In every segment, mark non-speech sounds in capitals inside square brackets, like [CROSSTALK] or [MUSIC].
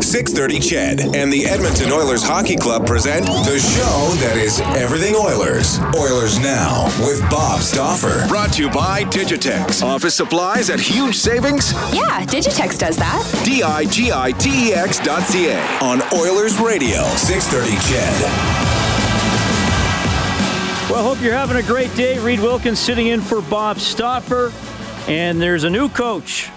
630 CHED and the Edmonton Oilers Hockey Club present the show that is everything Oilers. Oilers Now with Bob Stauffer. Brought to you by Digitex. Office supplies at huge savings? Yeah, Digitex does that. D-I-G-I-T-E-X dot C-A. On Oilers Radio, 630 CHED. Well, hope you're having a great day. Reed Wilkins sitting in for Bob Stauffer. And there's a new coach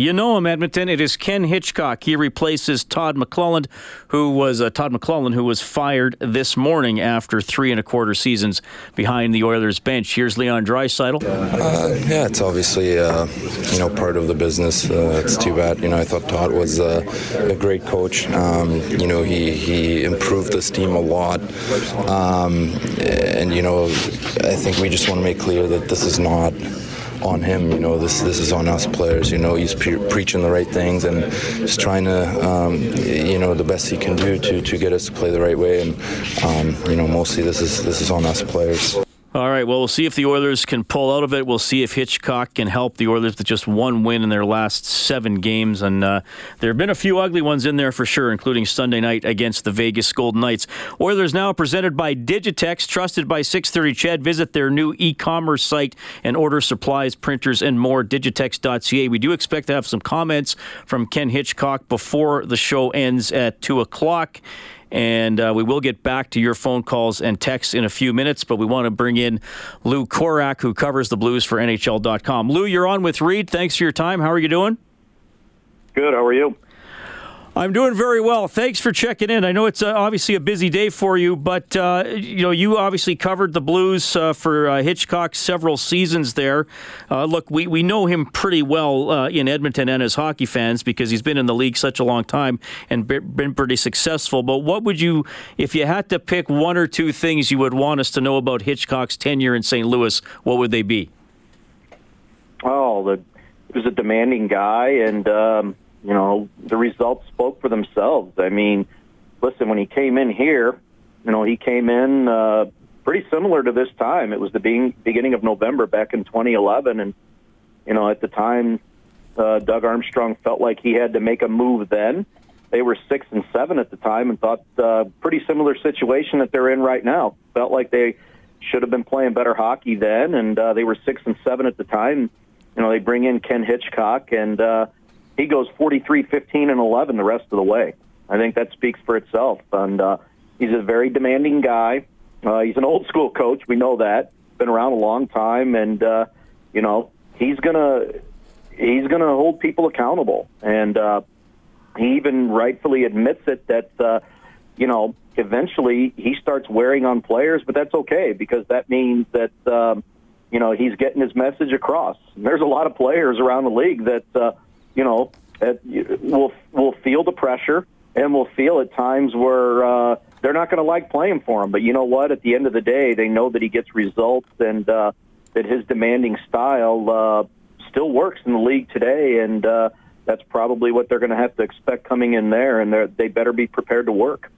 you know him, Edmonton. It is Ken Hitchcock. He replaces Todd McLellan, who was uh, Todd McLellan, who was fired this morning after three and a quarter seasons behind the Oilers bench. Here's Leon Draisaitl. Uh, yeah, it's obviously uh, you know part of the business. Uh, it's too bad. You know, I thought Todd was uh, a great coach. Um, you know, he he improved this team a lot, um, and you know, I think we just want to make clear that this is not on him. You know, this this is on us players. You know, he's pre- preaching the right things and just trying to, um, you know, the best he can do to, to get us to play the right way. And um, you know, mostly this is this is on us players. All right. Well, we'll see if the Oilers can pull out of it. We'll see if Hitchcock can help the Oilers with just one win in their last seven games. And uh, there have been a few ugly ones in there for sure, including Sunday night against the Vegas Golden Knights. Oilers now presented by Digitex, trusted by 630 Ched. Visit their new e-commerce site and order supplies, printers, and more. Digitex.ca. We do expect to have some comments from Ken Hitchcock before the show ends at two o'clock. And uh, we will get back to your phone calls and texts in a few minutes, but we want to bring in Lou Korac, who covers the Blues for NHL.com. Lou, you're on with Reed. Thanks for your time. How are you doing? Good. How are you? I'm doing very well. Thanks for checking in. I know it's uh, obviously a busy day for you, but uh, you know you obviously covered the Blues uh, for uh, Hitchcock several seasons there. Uh, look, we, we know him pretty well uh, in Edmonton and as hockey fans because he's been in the league such a long time and been pretty successful. But what would you, if you had to pick one or two things you would want us to know about Hitchcock's tenure in St. Louis, what would they be? Oh, the, he was a demanding guy and. Um you know, the results spoke for themselves. I mean, listen, when he came in here, you know, he came in uh, pretty similar to this time. It was the being, beginning of November back in 2011, and you know, at the time, uh, Doug Armstrong felt like he had to make a move then. They were six and seven at the time, and thought uh, pretty similar situation that they're in right now. Felt like they should have been playing better hockey then, and uh, they were six and seven at the time. You know, they bring in Ken Hitchcock, and uh, he goes 43, 15, and 11 the rest of the way. I think that speaks for itself. And uh, he's a very demanding guy. Uh, he's an old school coach. We know that. Been around a long time, and uh, you know he's gonna he's gonna hold people accountable. And uh, he even rightfully admits it that uh, you know eventually he starts wearing on players, but that's okay because that means that um, you know he's getting his message across. And there's a lot of players around the league that. Uh, you know, will will feel the pressure and will feel at times where uh, they're not going to like playing for him. But you know what? At the end of the day, they know that he gets results and uh, that his demanding style uh, still works in the league today, and uh, that's probably what they're going to have to expect coming in there. And they better be prepared to work.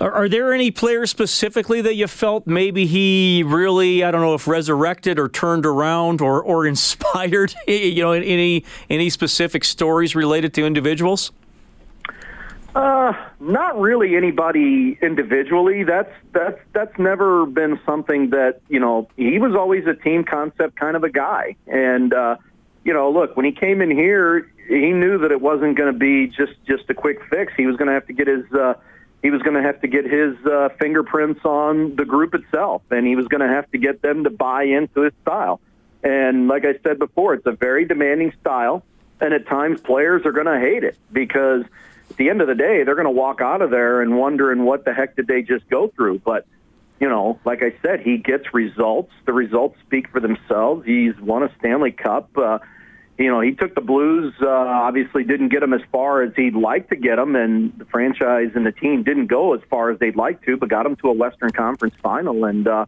Are, are, there any players specifically that you felt maybe he really, I don't know if resurrected or turned around or, or [LAUGHS] inspired, [LAUGHS] you know, any, any specific stories related to individuals? Uh, not really anybody individually. That's that's that's never been something that you know. He was always a team concept kind of a guy, and uh, you know, look when he came in here, he knew that it wasn't going to be just just a quick fix. He was going to have to get his uh, he was going to have to get his uh, fingerprints on the group itself, and he was going to have to get them to buy into his style. And like I said before, it's a very demanding style. and at times players are going to hate it because at the end of the day, they're going to walk out of there and wondering what the heck did they just go through. But you know, like I said, he gets results. The results speak for themselves. He's won a Stanley Cup. Uh, you know, he took the Blues. Uh, obviously, didn't get them as far as he'd like to get them, and the franchise and the team didn't go as far as they'd like to, but got them to a Western Conference final. And uh,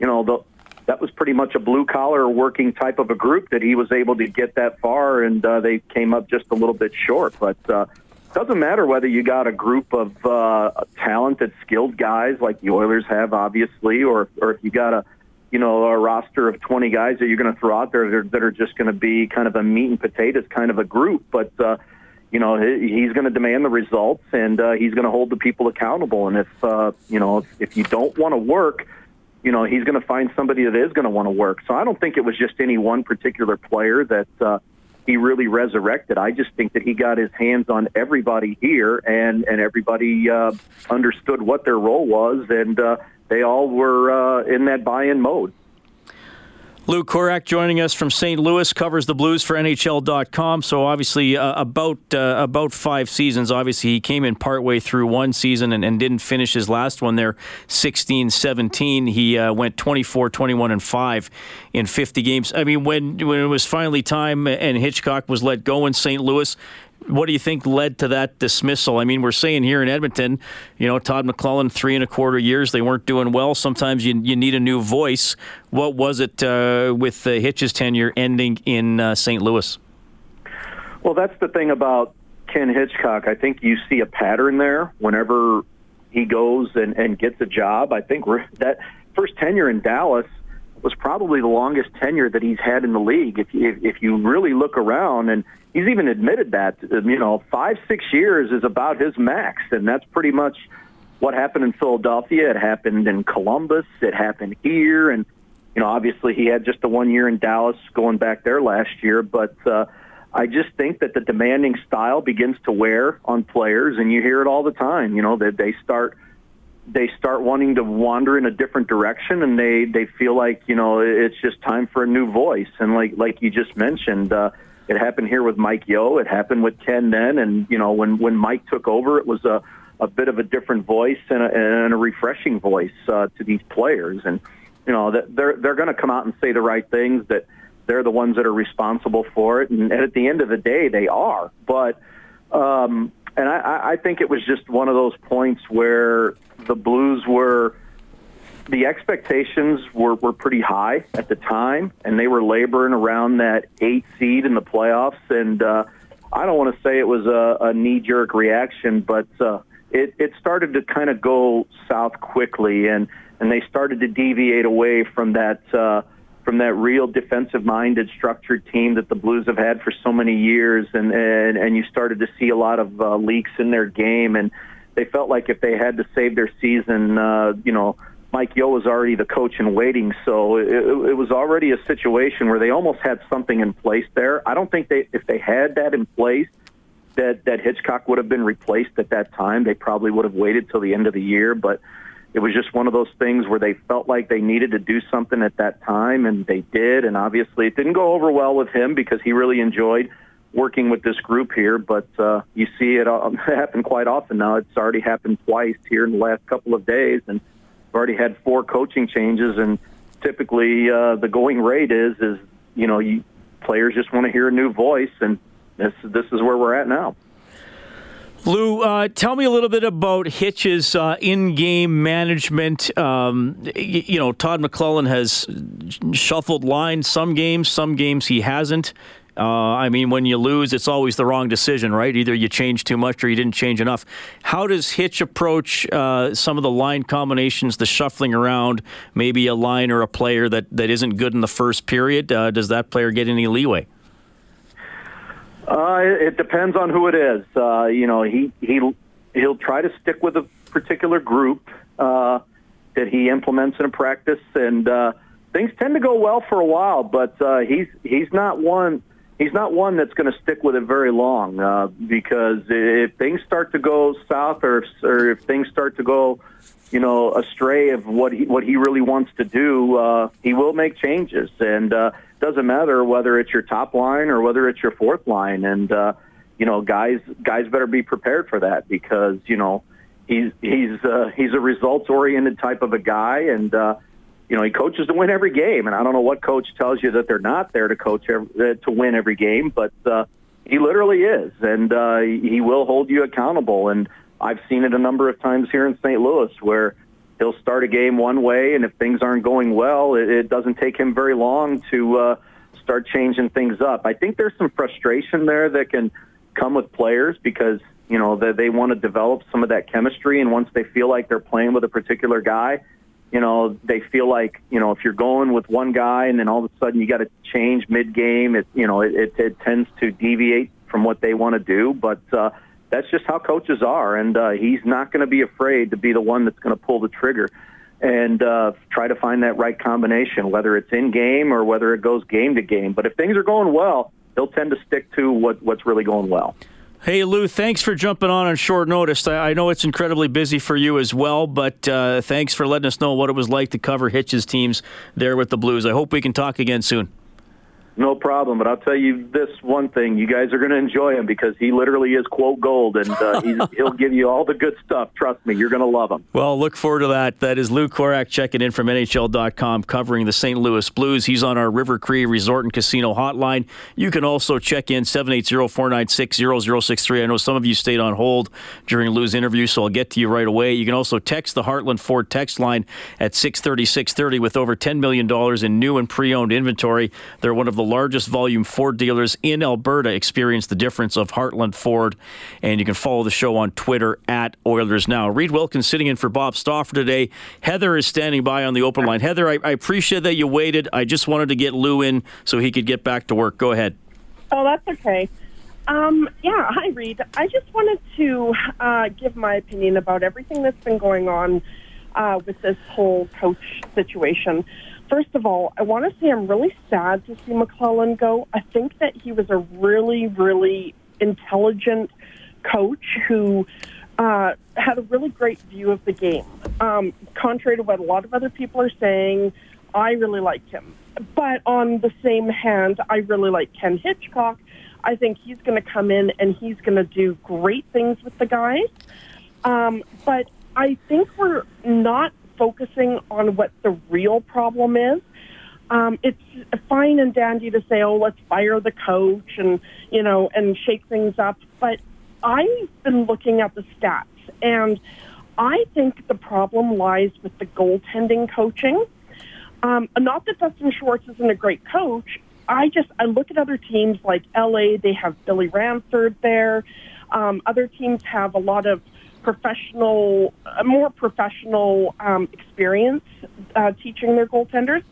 you know, the, that was pretty much a blue collar working type of a group that he was able to get that far, and uh, they came up just a little bit short. But uh, doesn't matter whether you got a group of uh, talented, skilled guys like the Oilers have, obviously, or or if you got a you know a roster of 20 guys that you're going to throw out there that are, that are just going to be kind of a meat and potatoes kind of a group. But uh, you know he's going to demand the results, and uh, he's going to hold the people accountable. And if uh, you know if, if you don't want to work, you know he's going to find somebody that is going to want to work. So I don't think it was just any one particular player that. Uh, he really resurrected. I just think that he got his hands on everybody here, and and everybody uh, understood what their role was, and uh, they all were uh, in that buy-in mode. Lou Korac joining us from St. Louis covers the Blues for NHL.com. So obviously uh, about uh, about five seasons. Obviously he came in partway through one season and, and didn't finish his last one there 16-17. He uh, went 24, 21 and 5 in 50 games. I mean when when it was finally time and Hitchcock was let go in St. Louis, what do you think led to that dismissal? I mean, we're saying here in Edmonton, you know, Todd McLellan, three and a quarter years, they weren't doing well. Sometimes you, you need a new voice. What was it uh, with uh, Hitch's tenure ending in uh, St. Louis? Well, that's the thing about Ken Hitchcock. I think you see a pattern there whenever he goes and, and gets a job. I think that first tenure in Dallas was probably the longest tenure that he's had in the league. If you, if you really look around, and he's even admitted that, you know, five, six years is about his max, and that's pretty much what happened in Philadelphia. It happened in Columbus. It happened here, and you know, obviously he had just the one year in Dallas going back there last year, but. uh I just think that the demanding style begins to wear on players, and you hear it all the time. You know that they start they start wanting to wander in a different direction and they they feel like you know it's just time for a new voice. And like like you just mentioned uh it happened here with Mike Yeo it happened with Ken then and you know when when Mike took over it was a a bit of a different voice and a, and a refreshing voice uh, to these players. And you know that they're they're going to come out and say the right things that they're the ones that are responsible for it. And, and at the end of the day they are. But um and I, I think it was just one of those points where the Blues were the expectations were, were pretty high at the time, and they were laboring around that eight seed in the playoffs. And uh, I don't want to say it was a, a knee jerk reaction, but uh, it, it started to kind of go south quickly, and and they started to deviate away from that. Uh, from that real defensive-minded, structured team that the Blues have had for so many years, and and, and you started to see a lot of uh, leaks in their game, and they felt like if they had to save their season, uh, you know, Mike Yeo was already the coach in waiting, so it, it was already a situation where they almost had something in place there. I don't think they, if they had that in place, that that Hitchcock would have been replaced at that time. They probably would have waited till the end of the year, but it was just one of those things where they felt like they needed to do something at that time, and they did. And obviously, it didn't go over well with him because he really enjoyed working with this group here. But uh, you see it uh, [LAUGHS] happen quite often now. It's already happened twice here in the last couple of days, and we've already had four coaching changes. And typically, uh, the going rate is is you know you, players just want to hear a new voice, and this this is where we're at now. Lou, uh, tell me a little bit about Hitch's uh, in-game management. Um, you, you know, Todd McLellan has shuffled lines some games, some games he hasn't. Uh, I mean, when you lose, it's always the wrong decision, right? Either you change too much or you didn't change enough. How does Hitch approach uh, some of the line combinations, the shuffling around, maybe a line or a player that, that isn't good in the first period? Uh, does that player get any leeway? Uh, it depends on who it is. Uh, you know, he he he'll try to stick with a particular group uh, that he implements in a practice, and uh, things tend to go well for a while. But uh, he's he's not one he's not one that's going to stick with it very long uh, because if things start to go south or or if things start to go you know astray of what he what he really wants to do, uh, he will make changes and. Uh, doesn't matter whether it's your top line or whether it's your fourth line. And uh, you know, guys guys better be prepared for that because you know he's he's uh, he's a results oriented type of a guy, and uh, you know he coaches to win every game. And I don't know what coach tells you that they're not there to coach every, uh, to win every game, but uh, he literally is, and uh, he will hold you accountable. And I've seen it a number of times here in St. Louis where he'll start a game one way, and if things aren't going well, it, it doesn't take him very long to uh, start changing things up. I think there's some frustration there that can come with players because you know they, they want to develop some of that chemistry, and once they feel like they're playing with a particular guy, you know they feel like you know if you're going with one guy and then all of a sudden you got to change mid game, it you know it, it, it tends to deviate from what they want to do, but. uh that's just how coaches are, and uh, he's not going to be afraid to be the one that's going to pull the trigger and uh, try to find that right combination, whether it's in game or whether it goes game to game. But if things are going well, he'll tend to stick to what, what's really going well. Hey, Lou, thanks for jumping on on short notice. I know it's incredibly busy for you as well, but uh, thanks for letting us know what it was like to cover Hitch's teams there with the Blues. I hope we can talk again soon. No problem, but I'll tell you this one thing: you guys are going to enjoy him because he literally is quote gold, and uh, [LAUGHS] he'll give you all the good stuff. Trust me, you're going to love him. Well, look forward to that. That is Lou Korac checking in from NHL.com, covering the St. Louis Blues. He's on our River Cree Resort and Casino hotline. You can also check in 780-496-0063. I know some of you stayed on hold during Lou's interview, so I'll get to you right away. You can also text the Heartland Ford text line at 630 630 with over $10 million in new and pre-owned inventory. They're one of the largest volume Ford dealers in Alberta experience the difference of Heartland Ford. And you can follow the show on Twitter at Oilers Now. Reed Wilkins sitting in for Bob Stauffer today. Heather is standing by on the open line. Heather, I, I appreciate that you waited. I just wanted to get Lou in so he could get back to work. Go ahead. Oh, that's okay. Um, yeah, hi, Reed. I just wanted to uh, give my opinion about everything that's been going on uh, with this whole coach situation. First of all, I want to say I'm really sad to see McLellan go. I think that he was a really, really intelligent coach who uh, had a really great view of the game. Um, contrary to what a lot of other people are saying, I really liked him. But on the same hand, I really like Ken Hitchcock. I think he's going to come in and he's going to do great things with the guys. Um, but I think we're not focusing on what the real problem is. Um, it's fine and dandy to say, "Oh, let's fire the coach," and you know, and shake things up. But I've been looking at the stats, and I think the problem lies with the goaltending coaching. Um, not that Dustin Schwartz isn't a great coach. I just I look at other teams like LA. They have Billy Ranford there. Um, other teams have a lot of professional, a more professional um, experience uh, teaching their goaltenders.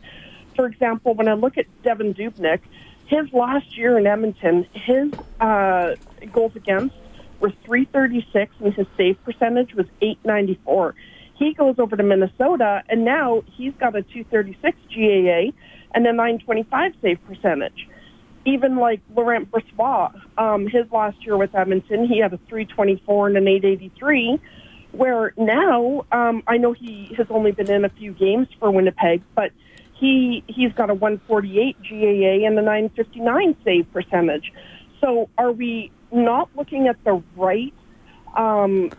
For example, when I look at Devan Dubnyk, his last year in Edmonton, his uh, goals against were 336 and his save percentage was 894. He goes over to Minnesota and now he's got a 236 GAA and a 925 save percentage even like Laurent Brossoit, um, his last year with Edmonton, he had a 324 and an 883. Where now, um, I know he has only been in a few games for Winnipeg, but he he's got a 148 GAA and a 959 save percentage. So, are we not looking at the right um,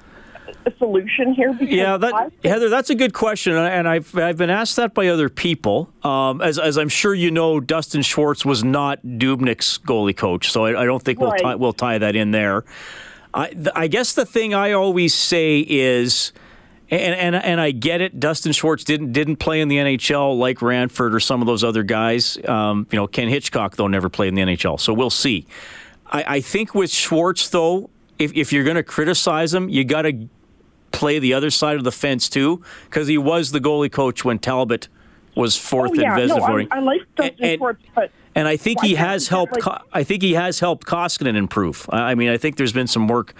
solution here? Yeah, that, Heather, that's a good question, and I've I've been asked that by other people. Um, as as I'm sure you know, Dustin Schwartz was not Dubnyk's goalie coach, so I, I don't think we'll tie, we'll tie that in there. I I guess the thing I always say is. And, and and I get it. Dustin Schwartz didn't didn't play in the NHL like Ranford or some of those other guys. Um, you know, Ken Hitchcock though never played in the NHL, so we'll see. I, I think with Schwartz though, if if you're going to criticize him, you got to play the other side of the fence too, because he was the goalie coach when Talbot was fourth oh, yeah. in Vezina no. I, I like Dustin and, Schwartz, but and I think he has helped. Like, I think he has helped Koskinen improve. I mean, I think there's been some work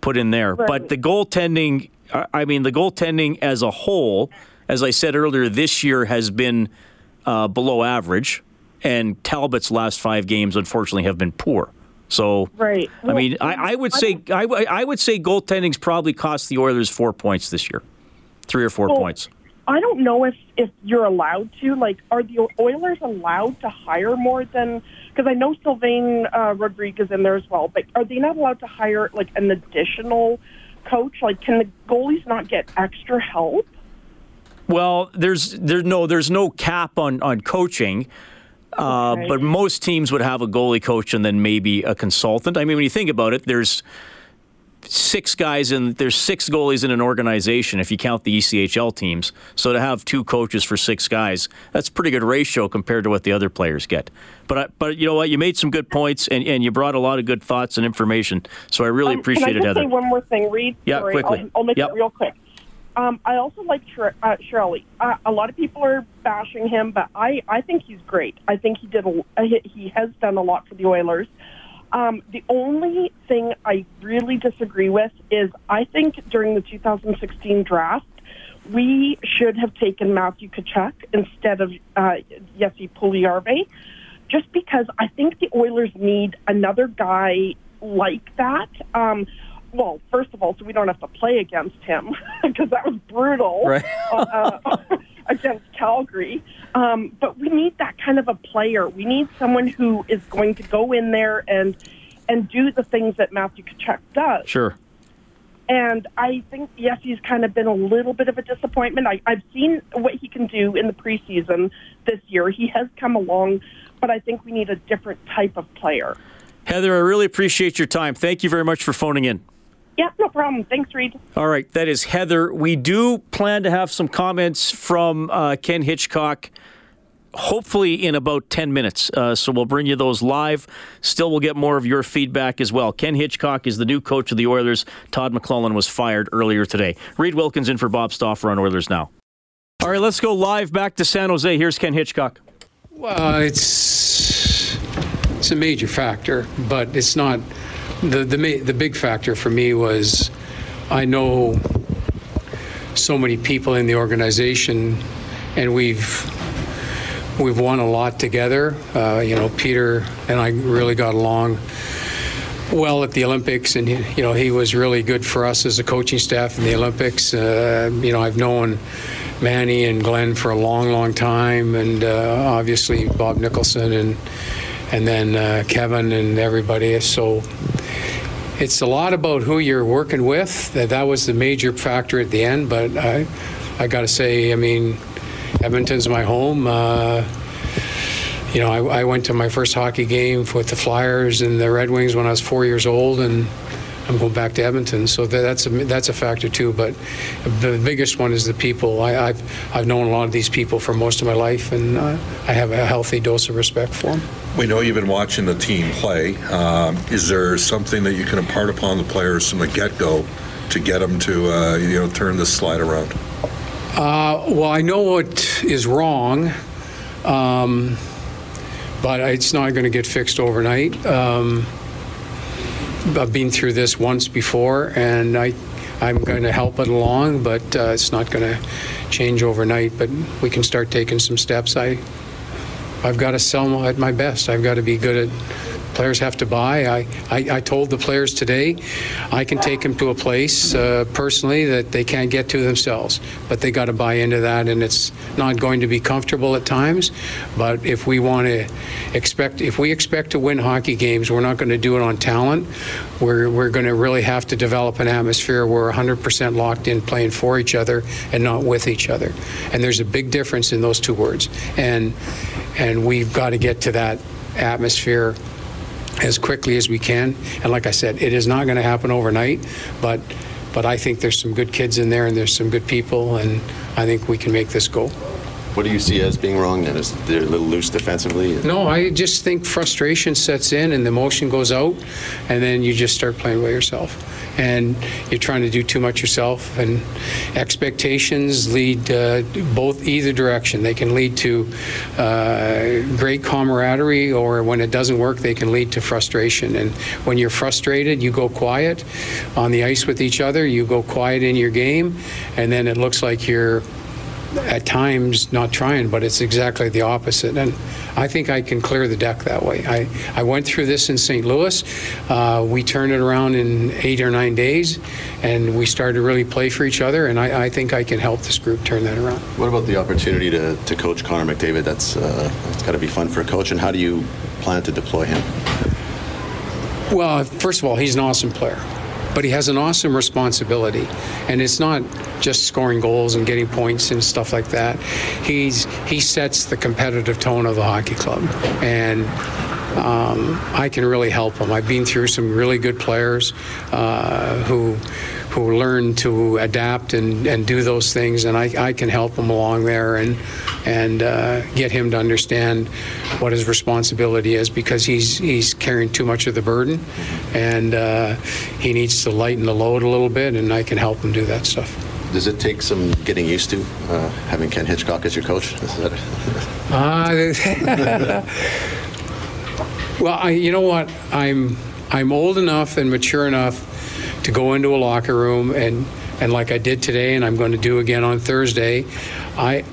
put in there, right. but the goaltending. I mean, the goaltending as a whole, as I said earlier, this year has been uh, below average, and Talbot's last five games, unfortunately, have been poor. So, right. I mean, I, I would say I, I would say goaltending's probably cost the Oilers four points this year, three or four well, points. I don't know if if you're allowed to. Like, are the Oilers allowed to hire more than? Because I know Sylvain uh, Rodriguez in there as well, but are they not allowed to hire like an additional coach? Like, can the goalies not get extra help? Well, there's there's no there's no cap on on coaching. Uh, Okay. but most teams would have a goalie coach and then maybe a consultant. I mean, when you think about it, there's six guys and there's six goalies in an organization if you count the ECHL teams. So to have two coaches for six guys, that's a pretty good ratio compared to what the other players get. But I, but you know what, you made some good points and, and you brought a lot of good thoughts and information. So I really Um, appreciate can I it, Heather. say one more thing, Reed? Yeah, Sorry, quickly. I'll, I'll make Yep. it real quick. Um, I also like Shir- uh, Chiarelli. Uh, a lot of people are bashing him, but I, I think he's great. I think he did a, uh, he- has done a lot for the Oilers. Um, the only thing I really disagree with is I think during the 2016 draft, we should have taken Matthew Tkachuk instead of uh, Jesse Puljujarvi, just because I think the Oilers need another guy like that. Um, well, first of all, so we don't have to play against him [LAUGHS] because that was brutal Right. uh, uh, [LAUGHS] against Calgary. Um, but we need that kind of a player. We need someone who is going to go in there and and do the things that Matthew Tkachuk does. Sure. And I think yes, he's kind of been a little bit of a disappointment. I, I've seen what he can do in the preseason this year. He has come along, but I think we need a different type of player. Heather, I really appreciate your time. Thank you very much for phoning in. Yeah, no problem. Thanks, Reed. All right, that is Heather. We do plan to have some comments from uh, Ken Hitchcock, hopefully in about 10 minutes. Uh, so we'll bring you those live. Still, we'll get more of your feedback as well. Ken Hitchcock is the new coach of the Oilers. Todd McLellan was fired earlier today. Reed Wilkins in for Bob Stauffer on Oilers Now. All right, let's go live back to San Jose. Here's Ken Hitchcock. Well, it's it's a major factor, but it's not the the the big factor for me was I know so many people in the organization, and we've we've won a lot together. Uh, you know, Peter and I really got along well at the Olympics, and you know he was really good for us as a coaching staff in the Olympics. Uh, you know, I've known Manny and Glenn for a long, long time, and uh, obviously Bob Nicholson and and then uh, Kevin and everybody. So it's a lot about who you're working with. That that was the major factor at the end. But I I got to say, I mean, Edmonton's my home. Uh, you know, I, I went to my first hockey game with the Flyers and the Red Wings when I was four years old, and I'm going back to Edmonton. So that's a that's a factor too. But the biggest one is the people. I, I've I've known a lot of these people for most of my life, and uh, I have a healthy dose of respect for them. We know you've been watching the team play. Um, is there something that you can impart upon the players from the get-go to get them to, uh, you know, turn this slide around? Uh, well, I know what is wrong, um, but it's not going to get fixed overnight. Um, I've been through this once before, and I, I'm going to help it along, but uh, it's not going to change overnight. But we can start taking some steps. I, I've got to sell at my best. I've got to be good at. Players have to buy. I, I, I told the players today, I can take them to a place uh, personally that they can't get to themselves, but they got to buy into that, and it's not going to be comfortable at times. But if we want to expect, if we expect to win hockey games, we're not going to do it on talent. We're we're going to really have to develop an atmosphere where we're 100% locked in, playing for each other and not with each other. And there's a big difference in those two words. And and we've got to get to that atmosphere as quickly as we can. And like I said, it is not going to happen overnight, but but I think there's some good kids in there and there's some good people, and I think we can make this go. What do you see as being wrong then? Is they're a little loose defensively? No, I just think frustration sets in and the emotion goes out, and then you just start playing by yourself. And you're trying to do too much yourself, and expectations lead uh, both either direction. They can lead to uh, great camaraderie, or when it doesn't work, they can lead to frustration. And when you're frustrated, you go quiet on the ice with each other, you go quiet in your game, and then it looks like you're at times not trying, but it's exactly the opposite. And I think I can clear the deck that way. I, I went through this in St. Louis. Uh, we turned it around in eight or nine days, and we started to really play for each other. And I, I think I can help this group turn that around. What about the opportunity to, to coach Connor McDavid? That's, uh, that's got to be fun for a coach. And how do you plan to deploy him? Well, first of all, he's an awesome player but he has an awesome responsibility. And it's not just scoring goals and getting points and stuff like that. He's he sets the competitive tone of the hockey club, and um, I can really help him. I've been through some really good players uh, who who learn to adapt and, and do those things, and I, I can help him along there and and uh, get him to understand what his responsibility is because he's he's carrying too much of the burden, and uh, he needs to lighten the load a little bit, and I can help him do that stuff. Does it take some getting used to uh, having Ken Hitchcock as your coach? Uh, [LAUGHS] [LAUGHS] [LAUGHS] well, I, you know what? I'm I'm old enough and mature enough to go into a locker room and and like I did today, and I'm going to do again on Thursday. I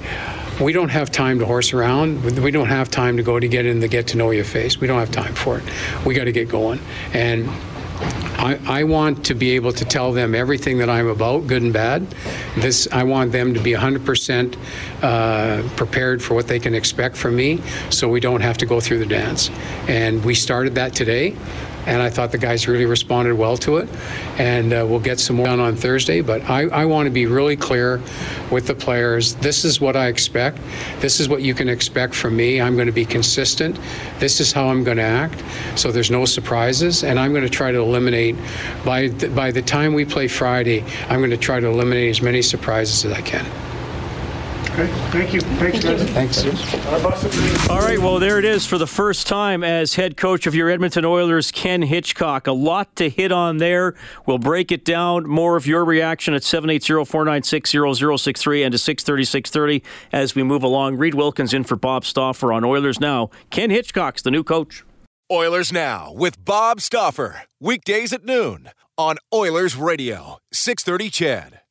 we don't have time to horse around. We don't have time to go to get in the get to know you phase. We don't have time for it. We got to get going. And I, I, want to be able to tell them everything that I'm about, good and bad. This I want them to be 100% uh, prepared for what they can expect from me, so we don't have to go through the dance. And we started that today and I thought the guys really responded well to it. And uh, we'll get some more done on Thursday. But I, I want to be really clear with the players. This is what I expect. This is what you can expect from me. I'm going to be consistent. This is how I'm going to act. So there's no surprises. And I'm going to try to eliminate by the, by the time we play Friday. I'm going to try to eliminate as many surprises as I can. Okay, thank you. Thanks, guys. Thanks. All right, well, there it is for the first time as head coach of your Edmonton Oilers, Ken Hitchcock. A lot to hit on there. We'll break it down. More of your reaction at 780-496-0063 and to 630-630 as we move along. Reed Wilkins in for Bob Stauffer on Oilers Now. Ken Hitchcock's the new coach. Oilers Now with Bob Stauffer. Weekdays at noon on Oilers Radio, 630 CHED.